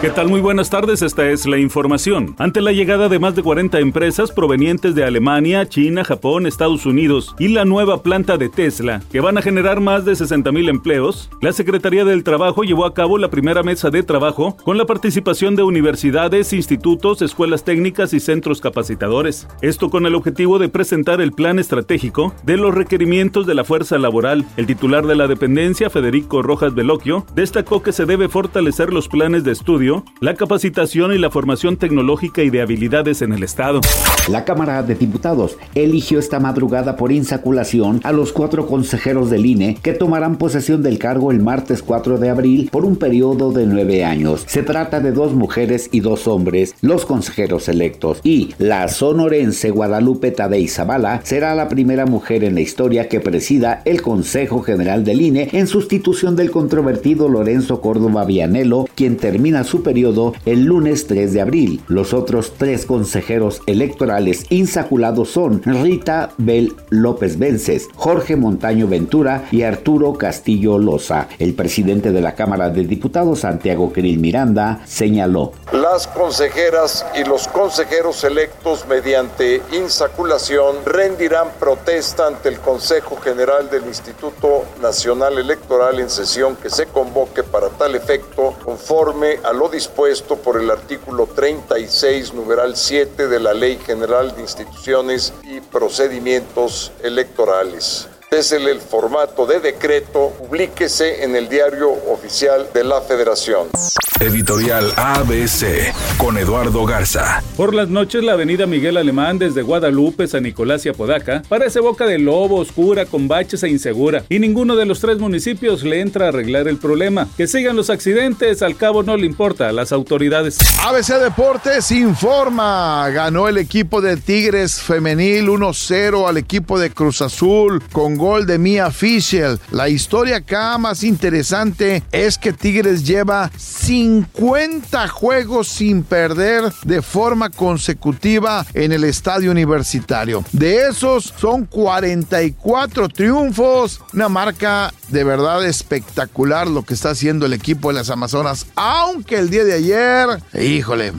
¿Qué tal? Muy buenas tardes, esta es la información. Ante la llegada de más de 40 empresas provenientes de Alemania, China, Japón, Estados Unidos y la nueva planta de Tesla, que van a generar más de 60 mil empleos, la Secretaría del Trabajo llevó a cabo la primera mesa de trabajo con la participación de universidades, institutos, escuelas técnicas y centros capacitadores. Esto con el objetivo de presentar el plan estratégico de los requerimientos de la fuerza laboral. El titular de la dependencia, Federico Rojas Veloquio, destacó que se debe fortalecer los planes de estudio la capacitación y la formación tecnológica y de habilidades en el Estado. La Cámara de Diputados eligió esta madrugada por insaculación a los cuatro consejeros del INE que tomarán posesión del cargo el martes 4 de abril por un periodo de nueve años. Se trata de dos mujeres y dos hombres, los consejeros electos, y la sonorense Guadalupe Tadei Zavala será la primera mujer en la historia que presida el Consejo General del INE en sustitución del controvertido Lorenzo Córdoba Vianelo, quien termina su periodo el lunes 3 de abril. Los otros tres consejeros electorales insaculados son Rita Bel López Vences, Jorge Montaño Ventura y Arturo Castillo Loza. El presidente de la Cámara de Diputados, Santiago Krill Miranda, señaló. Las consejeras y los consejeros electos mediante insaculación rendirán protesta ante el Consejo General del Instituto Nacional Electoral en sesión que se convoque para tal efecto conforme a lo dispuesto por el artículo 36, numeral 7 de la Ley General de Instituciones y Procedimientos Electorales es el formato de decreto, publíquese en el diario oficial de la Federación. Editorial ABC con Eduardo Garza. Por las noches la avenida Miguel Alemán desde Guadalupe, San Nicolás y Apodaca parece boca de lobo, oscura, con baches e insegura. Y ninguno de los tres municipios le entra a arreglar el problema. Que sigan los accidentes, al cabo no le importa a las autoridades. ABC Deportes informa. Ganó el equipo de Tigres Femenil 1-0 al equipo de Cruz Azul con gol de Mia Fischel. La historia acá más interesante es que Tigres lleva 50 juegos sin perder de forma consecutiva en el estadio universitario. De esos son 44 triunfos, una marca de verdad espectacular lo que está haciendo el equipo de las Amazonas, aunque el día de ayer, híjole,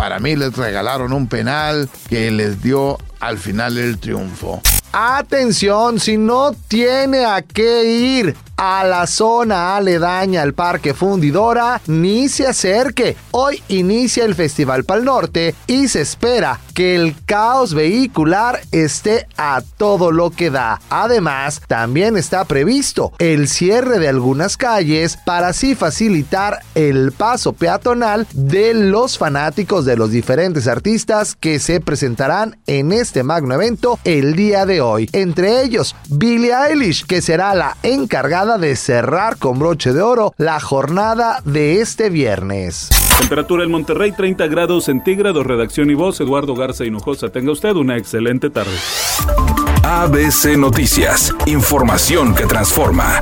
para mí les regalaron un penal que les dio al final el triunfo. Atención, si no tiene a qué ir a la zona aledaña al Parque Fundidora, ni se acerque. Hoy inicia el Festival Pal Norte y se espera que el caos vehicular esté a todo lo que da. Además, también está previsto el cierre de algunas calles para así facilitar el paso peatonal de los fanáticos de los diferentes artistas que se presentarán en este magno evento el día de hoy. Entre ellos, Billie Eilish, que será la encargada de cerrar con broche de oro la jornada de este viernes. Temperatura en Monterrey 30 grados centígrados, redacción y voz Eduardo Garza Hinojosa. Tenga usted una excelente tarde. ABC Noticias, información que transforma.